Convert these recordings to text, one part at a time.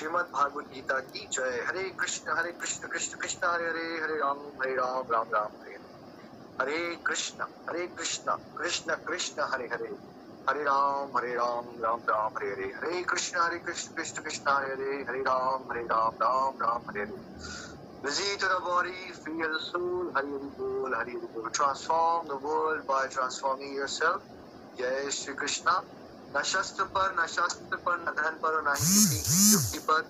श्रीमद् भागवत गीता की जय। हरे कृष्ण हरे कृष्ण कृष्ण कृष्ण हरे हरे हरे राम हरे राम राम राम हरे हरे कृष्ण हरे कृष्ण कृष्ण कृष्ण हरे हरे। हरे राम हरे राम राम राम हरे हरे। हरे कृष्ण हरे कृष्ण कृष्ण कृष्ण हरे हरे। हरे राम हरे राम राम राम हरे हरे। Busy to the body, free the soul, Hari Hari Bol, Hari Hari Bol. Transform the world by transforming yourself. जय श्री कृष्णा न शस्त्र पर, न शास्त्र पर, न धन पर और न ही युक्ति पर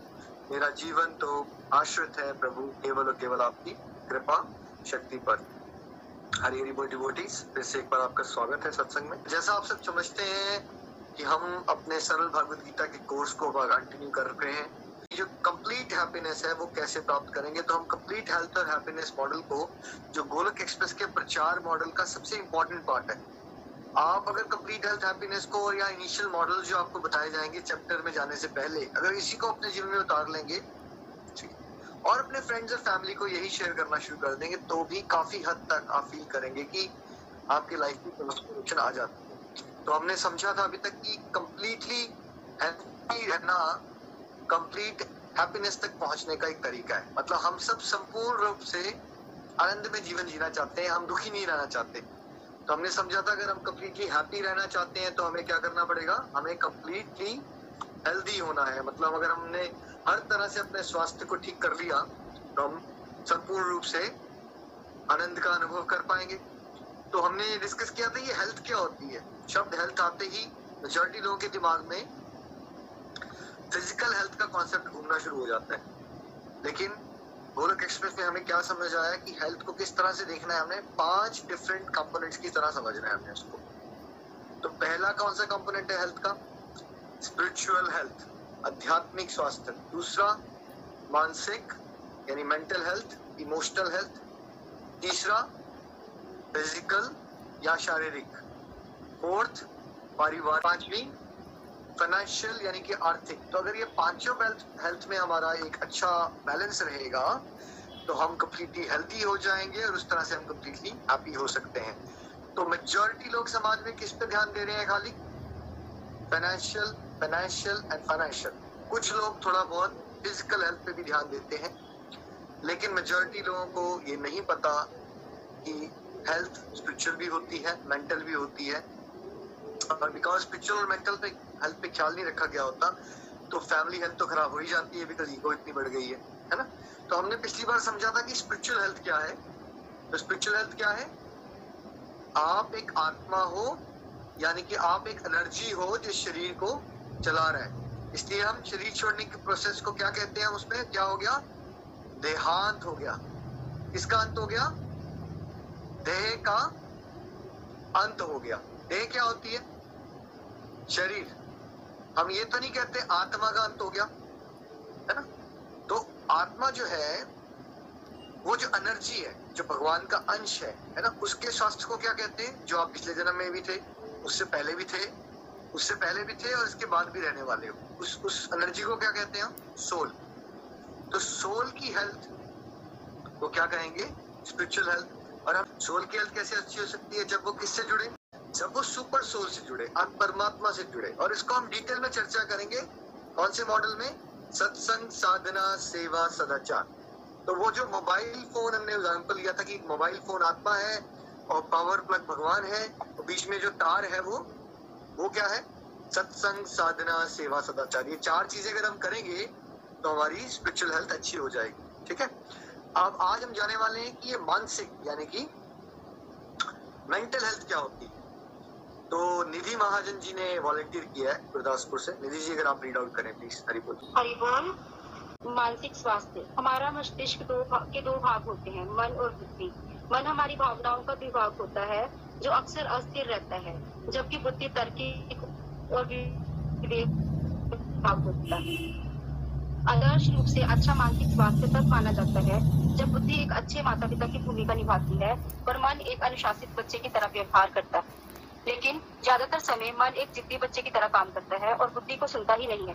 मेरा जीवन तो आश्रित है प्रभु, केवल और केवल आपकी कृपा, शक्ति पर। हरी हरी बोल डिवोटीज फिर से एक बार आपका स्वागत है सत्संग में। जैसा आप सब समझते हैं कि हम अपने सरल भगवत गीता के कोर्स को कंटिन्यू कर रहे हैं जो कंप्लीट हैप्पीनेस है वो कैसे प्राप्त करेंगे तो हम कंप्लीट हेल्थ और हैप्पीनेस मॉडल को, जो गोलक एक्सप्रेस के प्रचार मॉडल का सबसे इंपॉर्टेंट पार्ट है। आप अगर कंप्लीट हेल्थ हैप्पीनेस को या इनिशियल मॉडल जो आपको बताए जाएँगे चैप्टर में जाने से पहले, अगर इसी को अपने जीवन में उतार लेंगे और अपने फ्रेंड्स और फैमिली को यही शेयर करना शुरू कर देंगे तो भी काफ़ी हद तक आप फील करेंगे कि आपकी लाइफ में ट्रांसफॉर्मेशन आ जाती है। तो हमने समझा था अभी तक कि कंप्लीटली हेल्थी रहना कंप्लीट हैप्पीनेस तक पहुँचने का एक तरीका है। मतलब हम सब संपूर्ण रूप से आनंद में जीवन जीना चाहते हैं, हम दुखी नहीं रहना चाहते। तो हमने समझा था, अगर हम कंप्लीटली हैप्पी रहना चाहते हैं तो हमें क्या करना पड़ेगा? हमें कंप्लीटली हेल्दी होना है। मतलब अगर हमने हर तरह से अपने स्वास्थ्य को ठीक कर लिया तो हम संपूर्ण रूप से आनंद का अनुभव कर पाएँगे। तो हमने डिस्कस किया था, ये हेल्थ क्या होती है? शब्द हेल्थ आते ही मेजोरिटी लोगों के दिमाग में फ़िज़िकल हेल्थ का कॉन्सेप्ट घूमना शुरू हो जाता है। लेकिन गोलक एक्सप्रेस में हमें क्या समझ आया कि हेल्थ को किस तरह से देखना है हमें पाँच डिफरेंट कंपोनेंट्स की तरह समझना है हमने उसको। तो पहला कौन सा कंपोनेंट है हेल्थ का? स्पिरिचुअल हेल्थ आध्यात्मिक स्वास्थ्य। दूसरा, मानसिक, यानी मेंटल हेल्थ इमोशनल हेल्थ तीसरा फ़िज़िकल या शारीरिक। फोर्थ परिवार पांचवी फाइनेंशियल यानी कि आर्थिक। तो अगर ये पाँचों हेल्थ में हमारा एक अच्छा बैलेंस रहेगा तो हम कम्प्लीटली हेल्थी हो जाएँगे और उस तरह से हम कम्प्लीटली हैप्पी हो सकते हैं। तो मेजोरिटी लोग समाज में किस पे ध्यान दे रहे हैं खाली? फाइनेंशियल फाइनेंशियल एंड फाइनेंशियल कुछ लोग थोड़ा बहुत फ़िज़िकल हेल्थ पे भी ध्यान देते हैं, लेकिन मेजोरिटी लोगों को ये नहीं पता कि हेल्थ स्पिरिचुअल भी होती है मेंटल भी होती है। और बिकॉज़ स्पिरिचुअल और मेंटल पे हेल्थ पे ख्याल नहीं रखा गया होता तो फैमिली हेल्थ तो खराब हो ही जाती है बिकॉज़ ईगो इतनी बढ़ गई है है ना? तो हमने पिछली बार समझा था कि स्पिरिचुअल हेल्थ क्या है? तो स्पिरिचुअल हेल्थ क्या है? आप एक आत्मा हो, यानी कि आप एक एनर्जी हो जो शरीर को चला रहा है। इसलिए हम शरीर छोड़ने के प्रोसेस को क्या कहते हैं उसमें? क्या हो गया? देहांत हो गया। किसका अंत हो गया? देह का अंत हो गया। देह क्या होती है? शरीर। हम ये तो नहीं कहते आत्मा का अंत हो गया, है ना? तो आत्मा जो है, वो जो एनर्जी है, जो भगवान का अंश है है ना? उसके स्वास्थ्य को क्या कहते हैं? जो आप पिछले जन्म में भी थे, उससे पहले भी थे, उससे पहले भी थे और इसके बाद भी रहने वाले हो। उस उस एनर्जी को क्या कहते हैं सोल तो सोल की हेल्थ वो क्या कहेंगे? स्पिरिचुअल हेल्थ और अब सोल की हेल्थ कैसे अच्छी हो सकती है? जब वो किससे जुड़े? जब वो सुपर सोल से जुड़े, आप परमात्मा से जुड़े, और इसको हम डिटेल में चर्चा करेंगे, कौन से मॉडल में? सत्संग साधना सेवा सदाचार। तो वो जो मोबाइल फ़ोन हमने एग्ज़ाम्पल लिया था कि मोबाइल फ़ोन आत्मा है, और पावर प्लग भगवान है, और बीच में जो तार है वो वो क्या है? सत्संग साधना सेवा सदाचार। ये चार चीज़ें अगर हम करेंगे तो हमारी स्पिरिचुअल हेल्थ अच्छी हो जाएगी, ठीक है? अब आज हम जाने वाले हैं कि ये मानसिक, यानी कि मेंटल हेल्थ क्या होती है? तो निधि महाजन जी ने वॉलेंटियर किया है गुरदासपुर से। निधि जी, अगर आप रीड आउट करें प्लीज़ हरिपुर हरिबोल, मानसिक स्वास्थ्य। हमारा मस्तिष्क दो के दो भाग होते हैं, मन और बुद्धि। मन हमारी भावनाओं का विभाग होता है, जो अक्सर अस्थिर रहता है, जबकि बुद्धि तर्की और विवेक भाग होता है। आदर्श रूप से अच्छा मानसिक स्वास्थ्य तब माना जाता है, जब बुद्धि एक अच्छे माता पिता की भूमिका निभाती है, और मन एक अनुशासित बच्चे की तरह व्यवहार करता है। लेकिन ज़्यादातर समय मन एक जिद्दी बच्चे की तरह काम करता है और बुद्धि को सुनता ही नहीं है।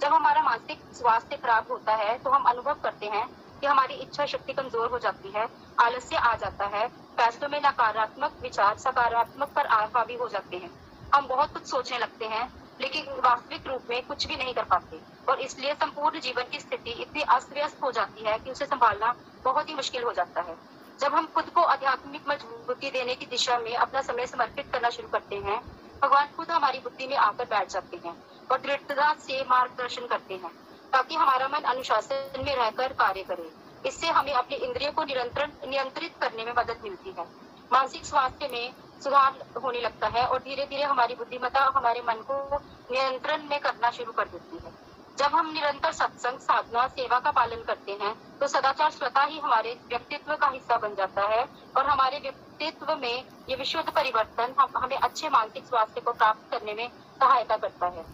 जब हमारा मानसिक स्वास्थ्य खराब होता है तो हम अनुभव करते हैं कि हमारी इच्छा शक्ति कमज़ोर हो जाती है, आलस्य आ जाता है, फैसलों में नकारात्मक विचार, सकारात्मक पर हावी हो जाते हैं। हम बहुत कुछ सोचने लगते हैं, लेकिन वास्तविक रूप में कुछ भी नहीं कर पाते। और इसलिए संपूर्ण जीवन की स्थिति इतनी अस्त व्यस्त हो जाती है कि उसे संभालना बहुत ही मुश्किल हो जाता है। जब हम खुद को आध्यात्मिक मजबूती देने की दिशा में अपना समय समर्पित करना शुरू करते हैं, भगवान खुद हमारी बुद्धि में आकर बैठ जाते हैं और दृढ़ता से मार्गदर्शन करते हैं, ताकि हमारा मन अनुशासन में रहकर कार्य करे। इससे हमें अपने इंद्रियों को निरंतर नियंत्रित करने में मदद मिलती है। मानसिक स्वास्थ्य में सुधार होने लगता है और धीरे धीरे हमारी बुद्धिमत्ता हमारे मन को नियंत्रण में करना शुरू कर देती है। जब हम निरंतर सत्संग साधना सेवा का पालन करते हैं तो सदाचार स्वतः ही हमारे व्यक्तित्व का हिस्सा बन जाता है और हमारे व्यक्तित्व में ये विशुद्ध परिवर्तन हम, हमें अच्छे मानसिक स्वास्थ्य को प्राप्त करने में सहायता करता है।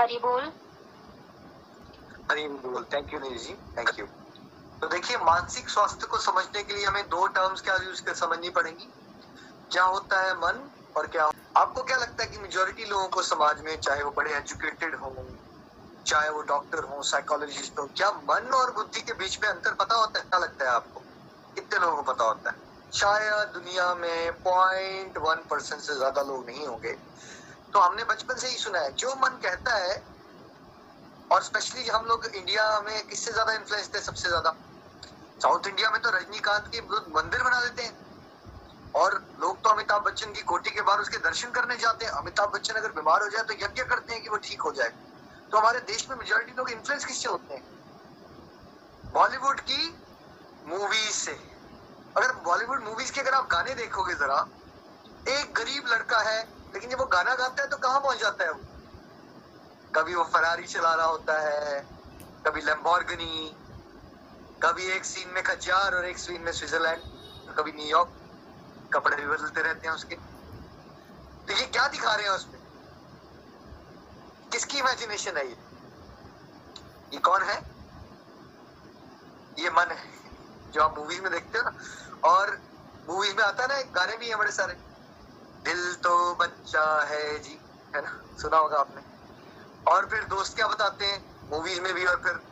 हरी बोल। हरी बोल। थैंक यू जी। थैंक यू तो देखिए मानसिक स्वास्थ्य को समझने के लिए हमें दो टर्म्स क्या यूज़ कर समझनी पड़ेंगी। क्या होता है मन और क्या आपको क्या लगता है कि मेजोरिटी लोगों को समाज में चाहे वो बड़े एजुकेटेड हो चाहे वो डॉक्टर हो साइकोलॉजिस्ट हो, क्या मन और बुद्धि के बीच में अंतर पता होता है? क्या लगता है आपको? कितने लोगों को पता होता है? शायद दुनिया में पॉइंट वन परसेंट से ज़्यादा लोग नहीं होंगे। तो हमने बचपन से ही सुना है, जो मन कहता है, और स्पेशली हम लोग इंडिया में किससे ज़्यादा इन्फ्लुएंस थे सबसे ज़्यादा। साउथ इंडिया में तो रजनीकांत के मंदिर बना देते हैं। और लोग तो अमिताभ बच्चन की कोटी के बाहर उसके दर्शन करने जाते हैं। अमिताभ बच्चन अगर बीमार हो जाए तो यज्ञ करते हैं कि वो ठीक हो जाए। तो हमारे देश में मेजोरिटी लोग इन्फ्लुएंस किससे होते हैं? बॉलीवुड की मूवीज़ से। अगर बॉलीवुड मूवीज़ के अगर आप गाने देखोगे जरा, एक गरीब लड़का है, लेकिन जब वो गाना गाता है तो कहाँ पहुँच जाता है वो? कभी वो फरारी चला रहा होता है, कभी लैम्बोर्गिनी कभी एक सीन में खजार और एक सीन में स्विट्जरलैंड तो कभी न्यूयॉर्क कपड़े भी बदलते रहते हैं उसके। तो ये क्या दिखा रहे हैं उसमें किसकी इमेजिनेशन है ये? ये कौन है? ये मन है, जो आप मूवीज़ में देखते हो ना। और मूवीज़ में आता है ना गाने भी हैं बड़े सारे। दिल तो बच्चा है जी, है ना? सुना होगा आपने। और फिर दोस्त क्या बताते हैं मूवीज़ में भी और फिर,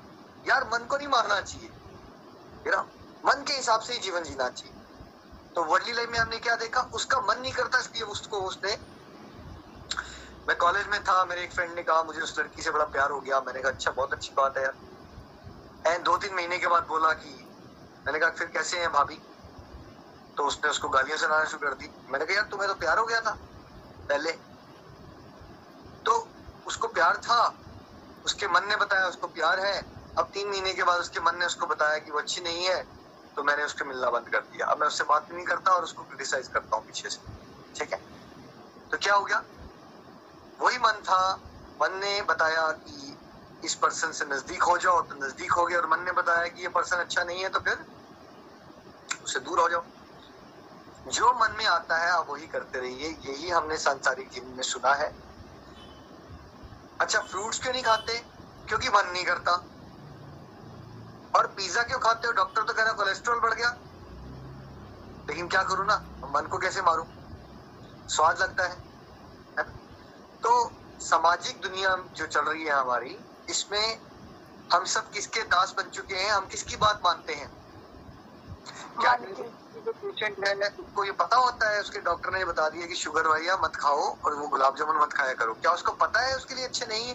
यार, मन को नहीं मारना चाहिए। ना मन के हिसाब से ही जीवन जीना चाहिए। तो वर्ली लाइफ में हमने क्या देखा, उसका मन नहीं करता इसलिए उसको उसने मैं कॉलेज में था, मेरे एक फ्रेंड ने कहा, मुझे उस लड़की से बड़ा प्यार हो गया। मैंने कहा अच्छा बहुत अच्छी बात है। यार एंड दो तीन महीने के बाद बोला कि, मैंने कहा, फिर कैसे हैं भाभी? तो उसने उसको गालियाँ सुनाना शुरू कर दी। मैंने कहा, यार, तुम्हें तो प्यार हो गया था, पहले। तो उसको प्यार था, उसके मन ने बताया उसको प्यार है। अब तीन महीने के बाद उसके मन ने उसको बताया कि वो अच्छी नहीं है तो मैंने उसको मिलना बंद कर दिया। अब मैं उससे बात नहीं करता और उसको क्रिटिसाइज करता हूँ पीछे से। ठीक है? तो क्या हो गया? वही मन था, मन ने बताया कि इस पर्सन से नज़दीक हो जाओ तो नज़दीक हो गया और मन ने बताया कि ये पर्सन अच्छा नहीं है तो फिर उससे दूर हो जाओ। जो मन में आता है, आप वही करते रहिए, यही हमने सांसारिक जीवन में सुना है। अच्छा फ्रूट्स क्यों नहीं खाते? क्योंकि मन नहीं करता। और पिज्जा क्यों खाते हो? डॉक्टर तो कह रहा कोलेस्ट्रॉल बढ़ गया। लेकिन क्या करूँ ना? मन को कैसे मारू? स्वाद लगता है। तो सामाजिक दुनिया जो चल रही है हमारी इसमें हम सब किसके दास बन चुके हैं हम किसकी बात मानते हैं? क्या जो। पेशेंट है उसको ये पता होता है उसके डॉक्टर ने बता दिया कि शुगर भैया मत खाओ और वो गुलाब जामुन मत खाया करो। क्या उसको पता है उसके लिए अच्छे नहीं है?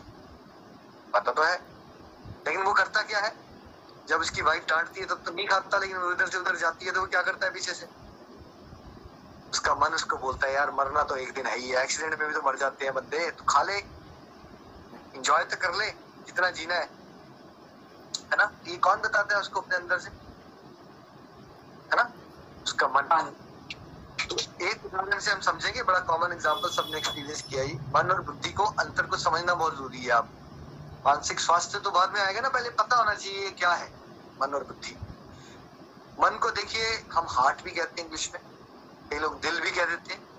पता तो है लेकिन वो करता क्या है? जब उसकी वाइफ डांटती है तब तो नहीं खाता लेकिन वो इधर से उधर जाती है तो वो क्या करता है पीछे से? उसका मन उसको बोलता है यार मरना तो एक दिन है ही एक्सीडेंट में भी तो मर जाते हैं बंदे तो खा ले इंजॉय तो कर ले जितना जीना है। है ना? ये कौन बताता है उसको अपने अंदर से? है ना? उसका मन। हाँ। तो एक उदाहरण से हम समझेंगे बड़ा कॉमन एग्ज़ाम्पल सबने एक्सपीरियंस किया ही। मन और बुद्धि को अंतर को समझना बहुत ज़रूरी है आप मानसिक स्वास्थ्य तो बाद में आएगा ना पहले पता होना चाहिए क्या है मन और बुद्धि। मन को देखिए हम हार्ट भी कहते हैं इंग्लिश में। कई लोग दिल भी कह देते हैं।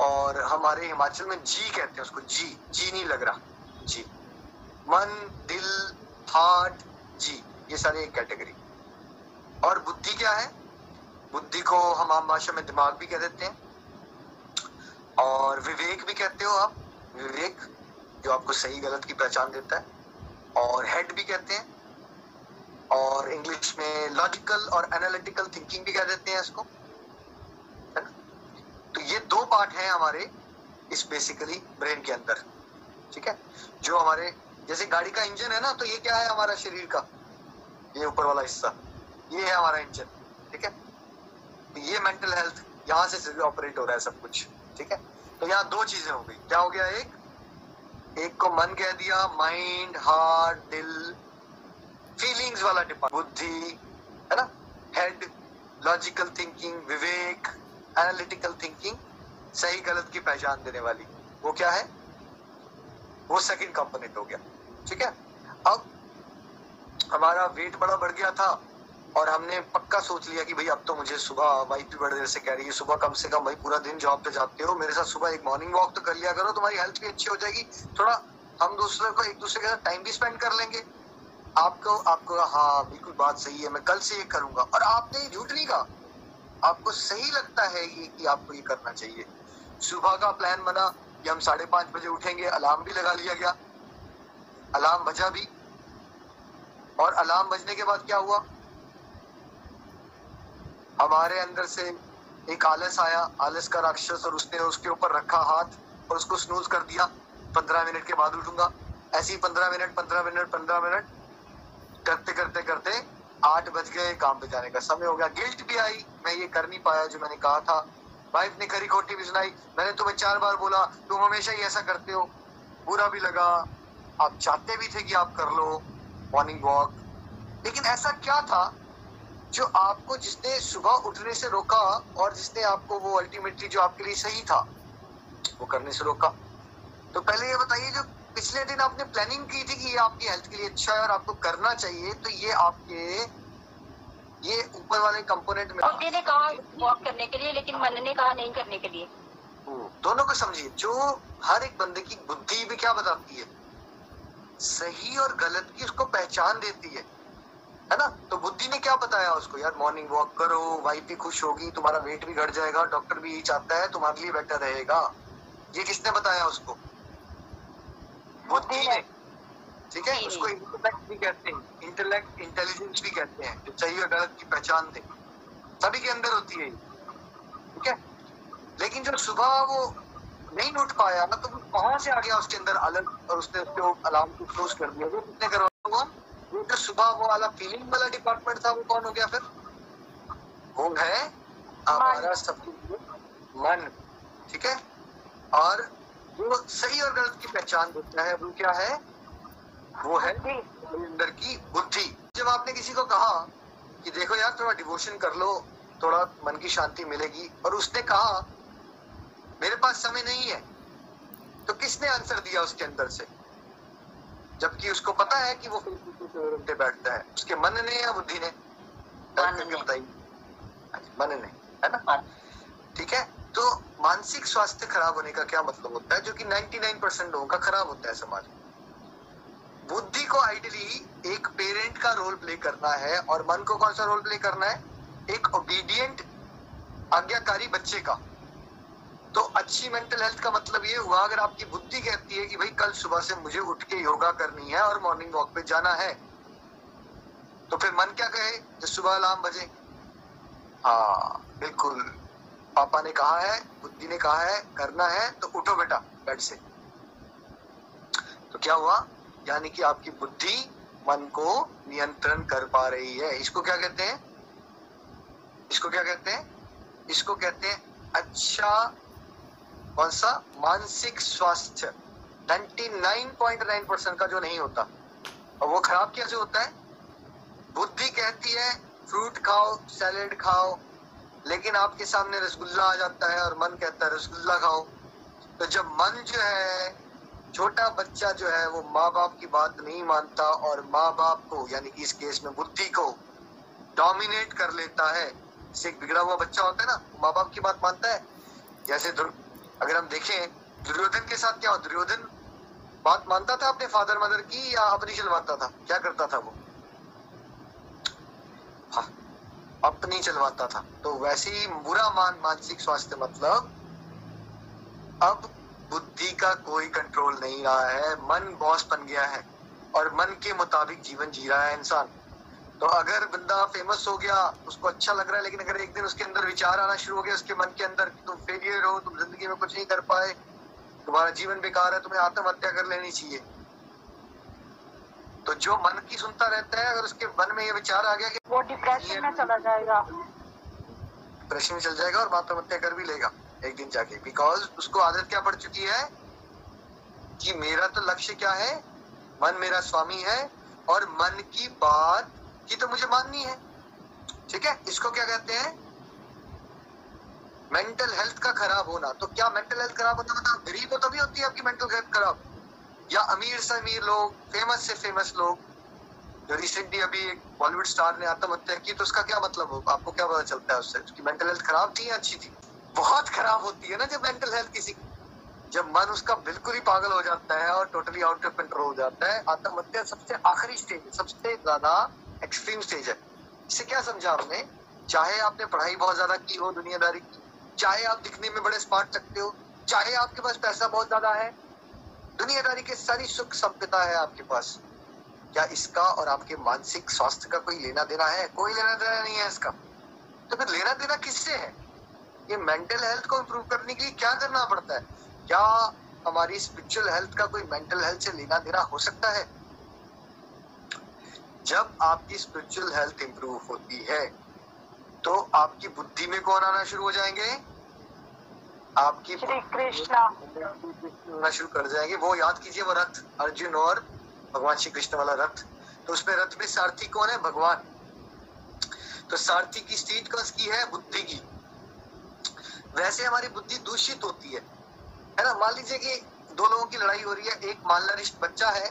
और हमारे हिमाचल में जी कहते हैं उसको, जी जी नहीं लग रहा। जी। मन, दिल हार्ट जी, ये सारी एक कैटेगरी और बुद्धि क्या है? बुद्धि को हम आम भाषा में दिमाग भी कह देते हैं। और विवेक भी कहते हो आप। विवेक, जो आपको सही, गलत की पहचान देता है। और हेड भी कहते हैं। और इंग्लिश में लॉजिकल और एनालिटिकल थिंकिंग भी कह देते हैं इसको। दो पार्ट हैं हमारे इस बेसिकली ब्रेन के अंदर, ठीक है? जो हमारे, जैसे गाड़ी का इंजन है ना तो ये क्या है हमारा शरीर का? ये ऊपर वाला हिस्सा, ये है हमारा इंजन ठीक है? तो ये मेंटल हेल्थ यहाँ से ऑपरेट हो रहा है सब कुछ, ठीक है? तो यहाँ दो चीज़ें हो गई। क्या हो गया एक? एक को मन कह दिया माइंड हार्ट दिल फीलिंग्स वाला डिपार्ट बुद्धि, है ना? हेड लॉजिकल थिंकिंग विवेक एनालिटिकल थिंकिंग सही गलत की पहचान देने वाली। वो क्या है? वो सेकंड कंपोनेंट हो गया। ठीक है? अब हमारा वेट बड़ा बढ़ गया था और हमने पक्का सोच लिया कि भाई अब तो मुझे सुबह वाइफ भी बड़े देर से कह रही है, सुबह कम से कम भाई पूरा दिन जॉब पे जाते हो। मेरे साथ सुबह एक मॉर्निंग वॉक तो कर लिया करो, तुम्हारी हेल्थ भी अच्छी हो जाएगी। थोड़ा हम दूसरे को एक दूसरे के साथ टाइम भी स्पेंड कर लेंगे। आपको आपको हाँ बिल्कुल बात सही है, मैं कल से ये करूँगा। और आपने झूठ नहीं कहा। आपको सही लगता है ये कि आपको ये करना चाहिए। सुबह का प्लान बना कि हम साढ़े पाँच बजे उठेंगे अलार्म भी लगा लिया गया। अलार्म बजा भी। और अलार्म बजने के बाद क्या हुआ? हमारे अंदर से एक आलस आया। आलस का राक्षस और उसने उसके ऊपर रखा हाथ और उसको स्नूज कर दिया। पंद्रह मिनट के बाद उठूँगा। ऐसे ही पंद्रह मिनट पंद्रह मिनट पंद्रह मिनट करते करते करते आठ बज गए काम पे जाने का। समय हो गया। गिल्ट भी आई। मैं ये कर नहीं पाया जो मैंने कहा था। वाइफ ने खरी खोटी भी सुनाई मैंने तुम्हें चार बार बोला, तुम हमेशा ही ऐसा करते हो। बुरा भी लगा। आप चाहते भी थे कि आप कर लो मॉर्निंग वॉक लेकिन ऐसा क्या था जो आपको जिसने सुबह उठने से रोका और जिसने आपको वो अल्टीमेटली जो आपके लिए सही था, वो करने से रोका? तो पहले ये बताइए, जो पिछले दिन आपने प्लानिंग की थी कि ये आपकी हेल्थ के लिए अच्छा है और आपको करना चाहिए तो ये आपके ये ऊपर वाले कंपोनेंट में बुद्धि ने कहा वॉक करने के लिए लेकिन मन ने कहा नहीं करने के लिए। दोनों को समझिए जो हर एक बंदे की बुद्धि भी क्या बताती है? सही और गलत की उसको पहचान देती है। है ना? तो बुद्धि ने क्या बताया उसको? यार मॉर्निंग वॉक करो वाइफ भी खुश होगी तुम्हारा वेट भी घट जाएगा डॉक्टर भी यही चाहता है तुम्हारे लिए बेटर रहेगा। ये किसने बताया उसको? बुद्धि ने। ठीक है? उसको इंटेलेक्ट भी कहते हैं। इंटेलेक्ट इंटेलिजेंस भी कहते हैं जो सही और गलत की पहचान दे। सभी के अंदर होती है ठीक है? लेकिन जब सुबह वो नहीं उठ पाया ना तो वो कहाँ से आ गया उसके अंदर अलग और उसने उसको अलार्म को क्लोज कर दिया? वो किसने करवाया हुआ? वो जो सुबह वो वाला फीलिंग वाला डिपार्टमेंट था वो कौन हो गया फिर? वो है हमारा सब मन। ठीक है? और वो सही और गलत की पहचान देता है। वो क्या है? वो है अंदर की बुद्धि। जब आपने किसी को कहा कि देखो यार थोड़ा डिवोशन कर लो थोड़ा मन की शांति मिलेगी और उसने कहा मेरे पास समय नहीं है तो किसने आंसर दिया उसके अंदर से? जबकि उसको पता है कि वो पे बैठता है। उसके मन ने या बुद्धि ने? बताइए मन ने है ना? ठीक है? तो मानसिक स्वास्थ्य खराब होने का क्या मतलब होता है? जो कि 99 परसेंट लोगों का खराब होता है समाज में। बुद्धि को आइडली एक पेरेंट का रोल प्ले करना है और मन को कौन सा रोल प्ले करना है? एक ओबीडियंट आज्ञाकारी बच्चे का। तो अच्छी मेंटल हेल्थ का मतलब ये हुआ, अगर आपकी बुद्धि कहती है कि भाई कल सुबह से मुझे उठ के योगा करनी है और मॉर्निंग वॉक पे जाना है तो फिर मन क्या कहे? जब सुबह अलार्म बजे। हाँ बिल्कुल। पापा ने कहा है, बुद्धि ने कहा है, करना है तो उठो बेटा बेड से। तो क्या हुआ? यानी कि आपकी बुद्धि मन को नियंत्रण कर पा रही है। इसको क्या कहते हैं? इसको क्या कहते हैं? इसको कहते हैं अच्छा कौन सा? मानसिक स्वास्थ्य। 99.9 परसेंट का जो नहीं होता, और वो खराब कैसे होता है? बुद्धि कहती है फ्रूट खाओ सैलेड खाओ, लेकिन आपके सामने रसगुल्ला आ जाता है और मन कहता है, रसगुल्ला खाओ। तो जब मन जो है छोटा बच्चा जो है वो माँ बाप की बात नहीं मानता और माँ बाप को यानी इस केस में बुद्धि को डोमिनेट कर लेता है। जैसे एक बिगड़ा हुआ बच्चा होता है ना माँ बाप की बात मानता है। जैसे अगर हम देखें दुर्योधन के साथ क्या हो दुर्योधन बात मानता था अपने फादर मदर की या अपनी चलवाता था? क्या करता था वो? हाँ, अपनी चलवाता था। तो वैसे ही बुरा मान मानसिक स्वास्थ्य मतलब अब बुद्धि का कोई कंट्रोल नहीं रहा है। मन बॉस बन गया है और मन के मुताबिक जीवन जी रहा है इंसान। तो अगर बंदा फ़ेमस हो गया उसको अच्छा लग रहा है लेकिन अगर एक दिन उसके अंदर विचार आना शुरू हो गया उसके मन के अंदर तुम फेलियर हो तुम ज़िंदगी में कुछ नहीं कर पाए तुम्हारा जीवन बेकार है तुम्हें आत्महत्या कर लेनी चाहिए। तो जो मन की सुनता रहता है अगर उसके मन में ये विचार आ गया कि वो डिप्रेशन में चला जाएगा। डिप्रेशन में चल जाएगा और आत्महत्या कर भी लेगा। एक दिन जाके। बिकॉज़ उसको आदत क्या पड़ चुकी है? कि मेरा तो लक्ष्य क्या है? मन मेरा स्वामी है और मन की बात की तो मुझे माननी है। ठीक है? इसको क्या कहते हैं? मेंटल हेल्थ का खराब होना। तो क्या मेंटल हेल्थ खराब होता मतलब गरीब हो तभी होती है आपकी मेंटल हेल्थ खराब। या अमीर से अमीर लोग फ़ेमस से फ़ेमस लोग। जो रिसेंटली अभी एक बॉलीवुड स्टार ने आत्महत्या की तो उसका क्या मतलब हो? आपको क्या पता चलता है उससे? उसकी मेंटल हेल्थ खराब थी या अच्छी थी? बहुत खराब होती है ना जब मेंटल हेल्थ किसी जब मन उसका बिल्कुल ही पागल हो जाता है और टोटली आउट ऑफ़ कंट्रोल हो जाता है, आत्महत्या सबसे आखिरी स्टेज है सबसे ज़्यादा एक्सट्रीम स्टेज है। इससे क्या समझा आपने? चाहे आपने पढ़ाई बहुत ज़्यादा की हो, दुनियादारी की, चाहे आप दिखने में बड़े स्मार्ट लगते हो, चाहे आपके पास पैसा बहुत ज़्यादा है, दुनियादारी के सारी सुख सभ्यता है आपके पास। क्या इसका और आपके मानसिक स्वास्थ्य का कोई लेना देना है? कोई लेना देना नहीं है इसका। तो फिर लेना देना किससे है? ये मेंटल हेल्थ को इम्प्रूव करने के लिए क्या करना पड़ता है? क्या हमारी स्पिरिचुअल हेल्थ का कोई मेंटल हेल्थ से लेना देना हो सकता है? जब आपकी स्पिरिचुअल हेल्थ इंप्रूव होती है तो आपकी बुद्धि में कौन आना शुरू हो जाएँगे? आपकी श्री कृष्णा। शुरू कर जाएँगे। वो याद कीजिए वो रथ अर्जुन और भगवान श्री कृष्ण वाला रथ। तो उसमें रथ में सारथी कौन है? भगवान। तो सारथी की स्टेज कौन की है? बुद्धि की। वैसे हमारी बुद्धि दूषित होती है। है ना? मान लीजिए कि दो लोगों की लड़ाई हो रही है, एक मालनरिष्ट बच्चा है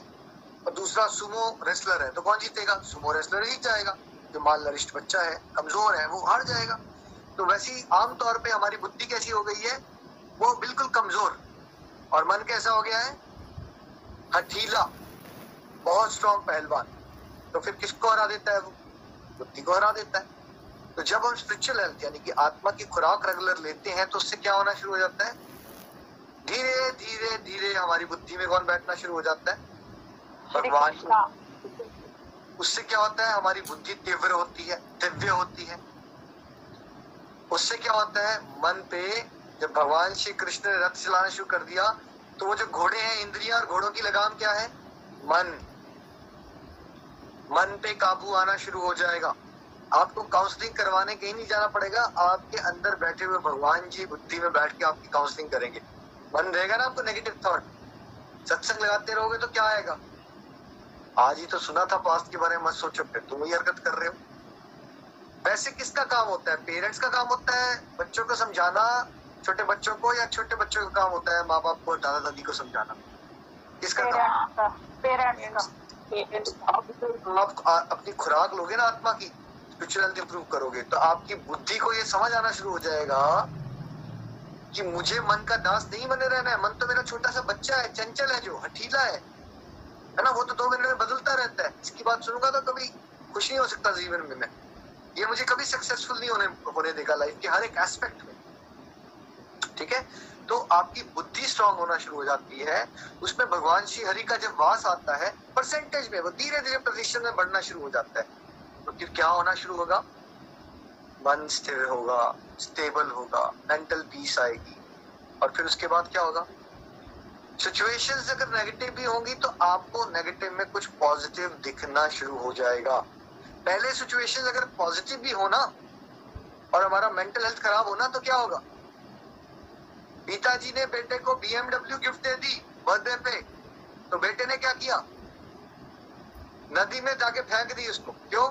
और दूसरा सुमो रेसलर है। तो कौन जीतेगा? सुमो रेसलर जीत जाएगा। जो माल नरिष्ट बच्चा है, कमज़ोर है, वो हार जाएगा। तो वैसी आमतौर पे हमारी बुद्धि कैसी हो गई है, वो बिल्कुल कमज़ोर। और मन कैसा हो गया है? हठीला, बहुत स्ट्रॉन्ग पहलवान। तो फिर किसको हरा देता है वो? बुद्धि को हरा देता है। तो जब हम स्पिरिचुअल हेल्थ यानी कि आत्मा की खुराक रेगुलर लेते हैं तो उससे क्या होना शुरू हो जाता है? धीरे धीरे धीरे हमारी बुद्धि में कौन बैठना शुरू हो जाता है? भगवान उससे क्या होता है? हमारी बुद्धि तीव्र होती है दिव्य होती है। उससे क्या होता है? मन पे जब भगवान श्री कृष्ण ने रथ चलाना शुरू कर दिया तो वो जो घोड़े हैं इंद्रिया और घोड़ों की लगाम क्या है? मन। मन पे काबू आना शुरू हो जाएगा। आपको काउंसलिंग करवाने कहीं नहीं जाना पड़ेगा आपके अंदर बैठे हुए भगवान जी बुद्धि में बैठ के आपकी काउंसलिंग करेंगे। मन रहेगा ना आपको नेगेटिव थॉट सत्संग लगाते रहोगे तो क्या आएगा? आज ही तो सुना था पास्ट के बारे में मत सोचो फिर तुम वही हरकत कर रहे हो। वैसे किसका काम होता है? पेरेंट्स का काम होता है? बच्चों को समझाना छोटे बच्चों को या छोटे बच्चों का काम होता है माँ बाप को दादा दादी को समझाना? किसका काम? पेरेंट्स आप अपनी खुराक लोगे ना आत्मा की? स्पिरिचुअल हेल्थ इंप्रूव करोगे तो आपकी बुद्धि को ये समझ आना शुरू हो जाएगा कि मुझे मन का दास नहीं बने रहना है। मन तो मेरा छोटा सा बच्चा है, चंचल है जो, हठीला है। है ना? वो तो दो मिनट में बदलता रहता है। इसकी बात सुनूँगा तो कभी खुश नहीं हो सकता जीवन में मैं। ये मुझे कभी सक्सेसफुल नहीं होने होने देगा लाइफ के हर एक एस्पेक्ट में। ठीक है? तो आपकी बुद्धि स्ट्रांग होना शुरू हो जाती है। उसमें भगवान श्री हरि का जब वास आता है परसेंटेज में, वो धीरे धीरे प्रतिशत में बढ़ना शुरू हो जाता है। तो फिर क्या होना शुरू होगा? मन स्थिर होगा स्टेबल होगा मेंटल पीस आएगी। और फिर उसके बाद क्या होगा? सिचुएशंस अगर नेगेटिव भी होंगी तो आपको नेगेटिव में कुछ पॉजिटिव दिखना शुरू हो जाएगा। पहले सिचुएशंस अगर पॉजिटिव भी होना और हमारा मेंटल हेल्थ खराब होना तो क्या होगा? पिताजी ने बेटे को बीएमडब्ल्यू गिफ्ट दे दी बर्थडे पे। तो बेटे ने क्या किया? नदी में जाके फेंक दी उसको। क्यों?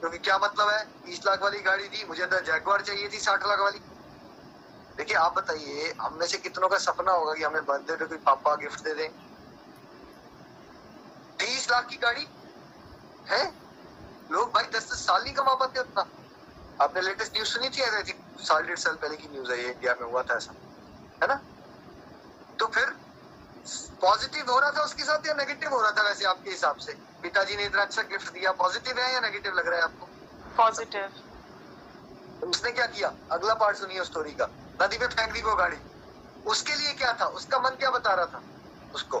क्योंकि क्या मतलब है? बीस लाख वाली गाड़ी दी मुझे तो जैगवार चाहिए थी, साठ लाख वाली। देखिए, आप बताइए, हम में से कितनों का सपना होगा कि हमें बर्थडे पे कोई पापा गिफ्ट दे दें? तीस लाख की गाड़ी? है? लोग भाई दस दस साल नहीं कमा पाते उतना। आपने लेटेस्ट न्यूज़ सुनी थी थी, साल, डेढ़ साल पहले की न्यूज़ है इंडिया में हुआ था ऐसा। है ना? तो फिर पॉजिटिव हो रहा था उसके साथ या नेगेटिव हो रहा था वैसे आपके हिसाब से? पिताजी ने इतना अच्छा गिफ्ट दिया। पॉजिटिव है या नेगेटिव लग रहा है आपको? पॉजिटिव तो उसने क्या किया? अगला पार्ट सुनिए स्टोरी का। नदी में फेंक दी वो गाड़ी। उसके लिए क्या था? उसका मन क्या बता रहा था? उसको।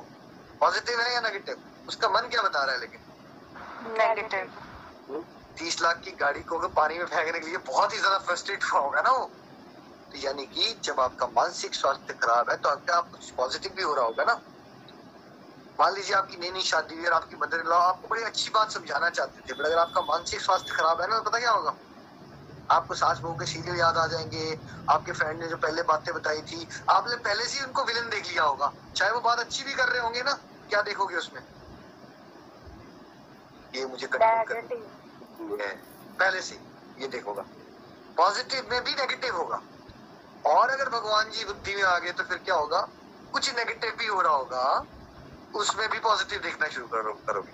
पॉजिटिव है या नेगेटिव उसका मन क्या बता रहा है लेकिन? नेगेटिव तीस लाख की गाड़ी को पानी में फेंकने के लिए बहुत ही ज़्यादा फ्रस्ट्रेट हुआ होगा ना वो। तो यानी कि जब आपका मानसिक स्वास्थ्य खराब है तो आपका आप कुछ पॉजिटिव भी हो रहा होगा ना। मान लीजिए आपकी नई नई शादी हुई और आपकी मदर इन लॉ आपको बड़ी अच्छी बात समझाना चाहते थे बट अगर आपका मानसिक स्वास्थ्य खराब है ना तो पता क्या होगा? आपको सास बहू के सीरियल याद आ जाएँगे आपके फ्रेंड ने जो पहले बातें बताई थी आपने पहले से ही उनको विलन देख लिया होगा। चाहे वो बात अच्छी भी कर रहे होंगे ना क्या देखोगे उसमें? ये मुझे कर पहले से ये देखोगा। पॉजिटिव में भी नेगेटिव होगा। और अगर भगवान जी बुद्धि में आ गए तो फिर क्या होगा? कुछ नेगेटिव भी हो रहा होगा। उसमें भी पॉजिटिव देखना शुरू करो, करोगे।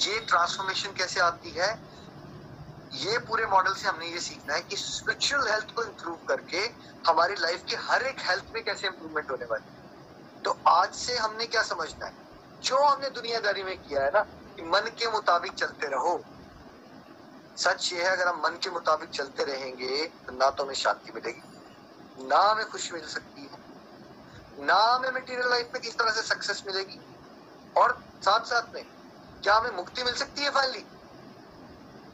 ये ट्रांसफॉर्मेशन कैसे आती है? ये पूरे मॉडल से हमने ये सीखना है कि स्पिरिचुअल हेल्थ को इंप्रूव करके हमारी लाइफ के हर एक हेल्थ में कैसे इंप्रूवमेंट होने वाली है। तो आज से हमने क्या समझना है? जो हमने दुनियादारी में किया है ना, कि मन के मुताबिक चलते रहो। सच ये है, अगर हम मन के मुताबिक चलते रहेंगे तो ना तो हमें शांति मिलेगी, ना हमें खुशी मिल सकती ना हमें मटेरियल लाइफ में किस तरह से सक्सेस मिलेगी? और साथ साथ में, क्या हमें मुक्ति मिल सकती है फाइनली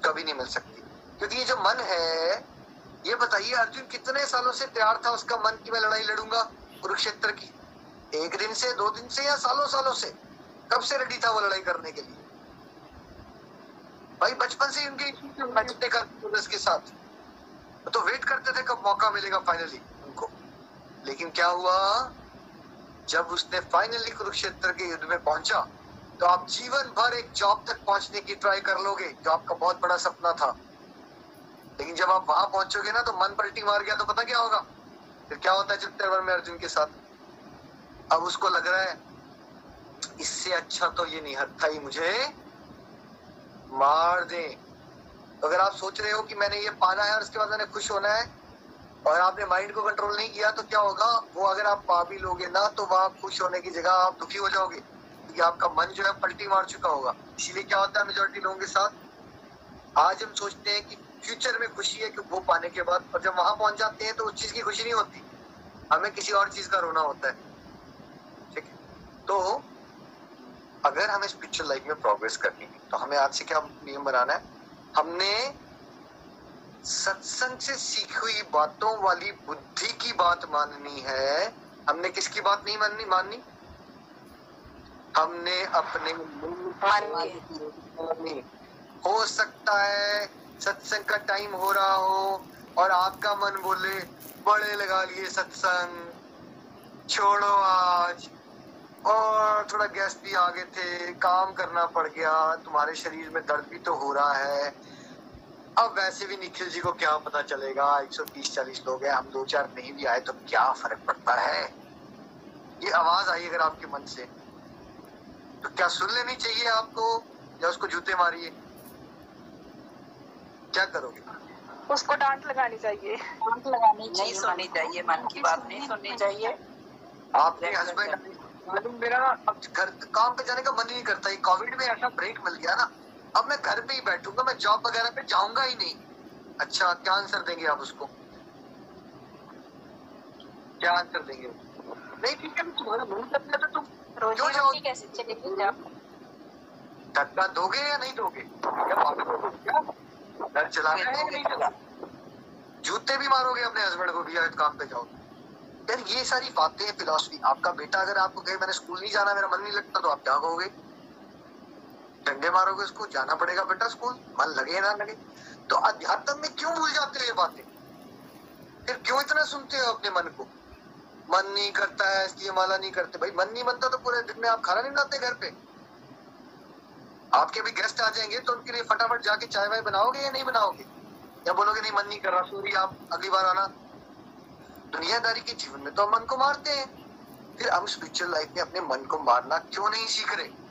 कभी नहीं मिल सकती। क्योंकि ये जो मन है, ये बताइए अर्जुन, कितने सालों से तैयार था उसका मन की मैं लड़ाई लड़ूँगा कुरुक्षेत्र की? एक दिन से, दो दिन से या सालों सालों से? कब से रेडी था वो लड़ाई करने के लिए? भाई, बचपन से उनके के साथ। तो वेट करते थे कब मौका मिलेगा फाइनली उनको। लेकिन क्या हुआ? जब उसने फाइनली कुरुक्षेत्र के युद्ध में पहुँचा तो आप जीवन भर एक जॉब तक पहुँचने की ट्राई कर लोगे, जो आपका बहुत बड़ा सपना था। लेकिन जब आप वहाँ पहुंचोगे ना तो मन पलटी मार गया तो पता क्या होगा? फिर क्या होता है चित्तरवर में अर्जुन के साथ? अब उसको लग रहा है, इससे अच्छा तो ये निहत्था ही मुझे मार दे। अगर आप सोच रहे हो कि मैंने ये पाना है और उसके बाद मैंने खुश होना है और आपने माइंड को कंट्रोल नहीं किया तो क्या होगा? वो अगर आप पा भी लोगे ना तो वहाँ खुश होने की जगह आप दुखी हो जाओगे। क्योंकि आपका मन जो है पलटी मार चुका होगा। इसीलिए क्या होता है मेजोरिटी लोगों के साथ? आज हम सोचते हैं कि फ्यूचर में खुशी है कि वो पाने के बाद, और जब वहाँ पहुँच जाते हैं तो उस चीज़ की खुशी नहीं होती। हमें किसी और चीज़ का रोना होता है। ठीक है? तो अगर हमें स्पिरिचुअल लाइफ में प्रोग्रेस करनी है तो हमें आज से क्या नियम बनाना है? हमने सत्संग से सीखी हुई बातों वाली बुद्धि की बात माननी है। हमने किसकी बात नहीं माननी? माननी? हमने अपने माननी हो। सकता है सत्संग का टाइम हो रहा हो और आपका मन बोले बड़े लगा लिए सत्संग। छोड़ो आज। और थोड़ा गैस भी आ गए थे। काम करना पड़ गया। तुम्हारे शरीर में दर्द भी तो हो रहा है। अब वैसे भी निखिल जी को क्या पता चलेगा? 130 40 लोग हैं हम दो चार नहीं भी आए तो क्या फ़र्क पड़ता है? ये आवाज़ आई अगर आपके मन से। तो क्या सुन लेनी चाहिए आपको या उसको जूते मारिए? क्या करोगे? उसको डांट लगानी चाहिए। डांट लगानी नहीं सुननी चाहिए मन की बात नहीं सुननी चाहिए। आपके हस्बैंड मालूम मेरा अब घर काम पे जाने का मन ही नहीं करता। कोविड में ऐसा ब्रेक मिल गया ना। अब मैं घर पे ही बैठूँगा मैं जॉब वगैरह पे जाऊँगा ही नहीं। अच्छा क्या आंसर देंगे आप उसको? क्या आंसर देंगे? नहीं ठीक है तुम्हारा मन करता तो तुम क्यों जाओ कैसे चलेगी जब? धक्का दोगे या नहीं दोगे? या घर चलाना है या नहीं चलाना जूते भी मारोगे अपने हस्बैंड को भी काम पे जाओ यार ये सारी बातें हैं फिलोसफी आपका बेटा अगर आपको कहे मैंने स्कूल नहीं जाना मेरा मन नहीं लगता तो आप क्या कहोगे? डंडे मारोगे उसको, जाना पड़ेगा बेटा स्कूल, मन लगे ना लगे। तो अध्यात्म में क्यों भूल जाते हो ये बातें? फिर क्यों इतना सुनते हो अपने मन को? मन नहीं करता है, इसलिए माला नहीं करते। भाई, मन नहीं बनता तो पूरे दिन में आप खाना नहीं बनाते घर पे। आपके भी गेस्ट आ जाएँगे तो उनके लिए फटाफट जाके चाय वाय बनाओगे या नहीं बनाओगे? या बोलोगे, नहीं, मन नहीं कर रहा सॉरी आप अगली बार आना। दुनियादारी के जीवन में तो मन को मारते हैं। फिर हम स्पिरिचुअल लाइफ में अपने मन को मारना क्यों नहीं सीख रहे?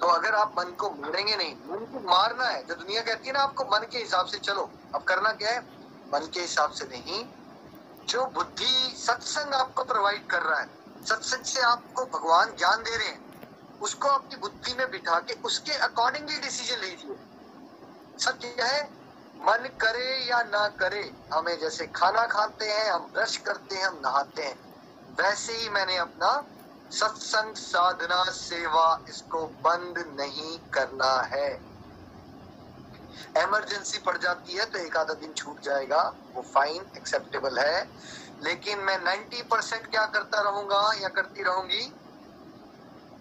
तो अगर आप मन को मारेंगे नहीं, मन को मारना है, जो दुनिया कहती है ना, आपको मन के हिसाब से चलो। अब करना क्या है? मन के हिसाब से नहीं, जो बुद्धि सत्संग आपको प्रोवाइड कर रहा है, सत्संग से आपको भगवान ज्ञान दे रहे हैं, उसको आपकी बुद्धि में बिठा के उसके अकॉर्डिंगली डिसीज़न लीजिए। सब सत्य है? मन करे या ना करे, हमें जैसे खाना खाते हैं, हम ब्रश करते हैं, हम नहाते हैं, वैसे ही मैंने अपना सत्संग साधना सेवा इसको बंद नहीं करना है। इमरजेंसी पड़ जाती है तो एक आधा दिन छूट जाएगा, वो फाइन एक्सेप्टेबल है। लेकिन मैं 90 परसेंट क्या करता रहूँगा या करती रहूँगी?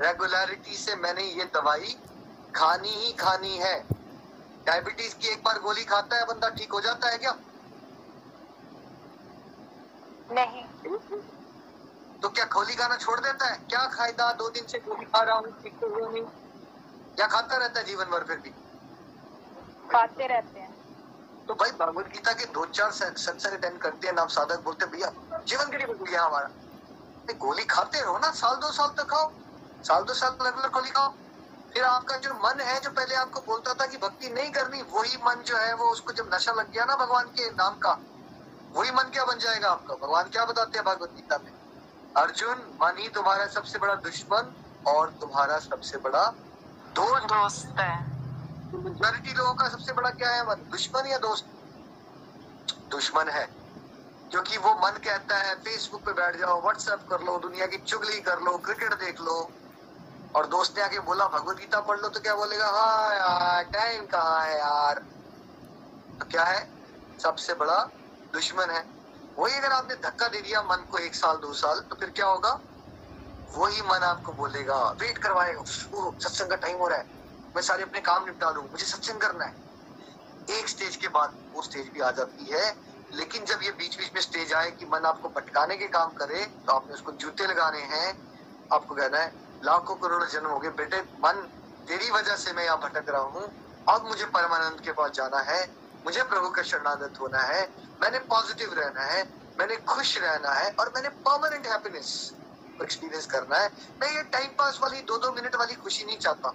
रेगुलरिटी से मैंने ये दवाई खानी ही खानी है। डायबिटीज़ की एक बार गोली खाता है, बंदा ठीक हो जाता है क्या? नहीं। तो क्या खोली खाना छोड़ देता है? क्या फ़ायदा दो दिन से गोली खा रहा हूँ ठीक तो हुआ नहीं। या खाता रहता है जीवन भर फिर भी? खाते रहते हैं। तो भाई भगवत गीता के दो चार सत्संग अटेंड करते हैं नाम साधक बोलते हैं, भैया जीवन के लिए बदल गया हमारा? गोली खाते रहो ना साल दो साल तक खाओ। साल दो साल रेगुलर गोली खाओ। फिर आपका जो मन है जो पहले आपको बोलता था कि भक्ति नहीं करनी वही मन जो है वो उसको जब नशा लग गया ना भगवान के नाम का वही मन क्या बन जाएगा आपका? भगवान क्या बताते हैं भगवत गीता में? अर्जुन मन ही तुम्हारा सबसे बड़ा दुश्मन और तुम्हारा सबसे बड़ा दोस्त। दोस्त है। मेजोरिटी लोगों का सबसे बड़ा क्या है? मन दुश्मन या दोस्त? दुश्मन है क्योंकि वो मन कहता है फेसबुक पे बैठ जाओ व्हाट्सएप कर लो दुनिया की चुगली कर लो क्रिकेट देख लो। और दोस्त ने आके बोला भगवत गीता पढ़ लो तो क्या बोलेगा? हाँ यार टाइम कहाँ है यार? तो क्या है? सबसे बड़ा दुश्मन है। वही अगर आपने धक्का दे दिया मन को एक साल, दो साल तो फिर क्या होगा? वही मन आपको बोलेगा, वेट करवाएगा सत्संग का टाइम हो रहा है। मैं सारे अपने काम निपटा लूँ मुझे सत्संग करना है। एक स्टेज के बाद वो स्टेज भी आ जाती है। लेकिन जब ये बीच बीच में स्टेज आए कि मन आपको भटकाने के काम करे तो आपने उसको जूते लगाने हैं। आपको कहना है, लाखों करोड़ जन्म हो गए, बेटे, मन, तेरी वजह से मैं यहाँ भटक रहा हूँ। अब मुझे परमानंद के पास जाना है। मुझे प्रभु का शरणागत होना है, मैंने पॉजिटिव रहना है, मैंने खुश रहना है और मैंने परमानेंट हैप्पीनेस एक्सपीरियंस करना है। मैं ये टाइम पास वाली दो दो मिनट वाली खुशी नहीं चाहता।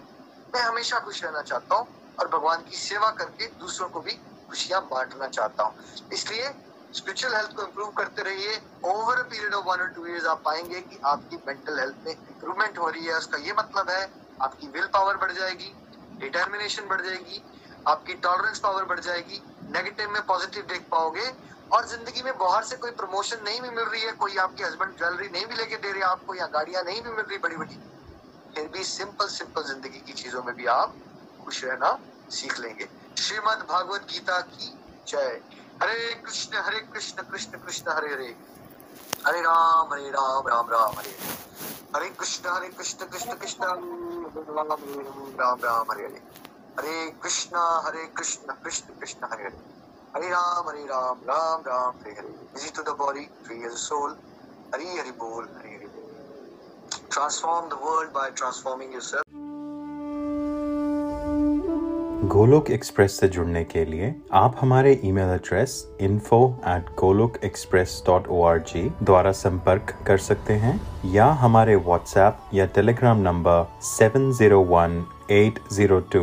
मैं हमेशा खुश रहना चाहता हूँ और भगवान की सेवा करके दूसरों को भी खुशियाँ बांटना चाहता हूँ। इसलिए स्पिरिचुअल हेल्थ को इम्प्रूव करते रहिए। Over a period of one और टू इयर्स आप पाएँगे कि आपकी मेंटल हेल्थ में इम्प्रूवमेंट हो रही है। उसका ये मतलब है, आपकी विल पावर बढ़ जाएगी डिटर्मिनेशन बढ़ जाएगी। आपकी टॉलरेंस पावर बढ़ जाएगी नेगेटिव में पॉजिटिव देख पाओगे, और ज़िंदगी में बाहर से कोई प्रमोशन नहीं भी मिल रही है, कोई आपके हस्बैंड ज्वेलरी नहीं भी लेके दे रहे आपको, या गाड़ियाँ नहीं भी मिल रही बड़ी बड़ी फिर भी सिंपल सिंपल ज़िंदगी की चीज़ों में भी आप खुश रहना सीख लेंगे। श्रीमद भागवत गीता की जय। हरे कृष्ण हरे कृष्ण कृष्ण कृष्ण, हरे हरे। हरे राम हरे राम राम राम, हरे हरे। कृष्ण हरे कृष्ण कृष्ण कृष्ण राम राम, हरे हरे। हरे कृष्ण हरे कृष्ण कृष्ण कृष्ण, हरे हरे। हरे राम हरे राम राम राम, हरे हरे। To the body, free as a soul Hari Hari बोल, हरि हरि बोल। Transform the world by transforming yourself Golok express से जुड़ने के लिए आप हमारे email address info at Golok express dot O R G द्वारा संपर्क कर सकते हैं या हमारे व्हाट्सएप या Telegram number seven zero one eight zero two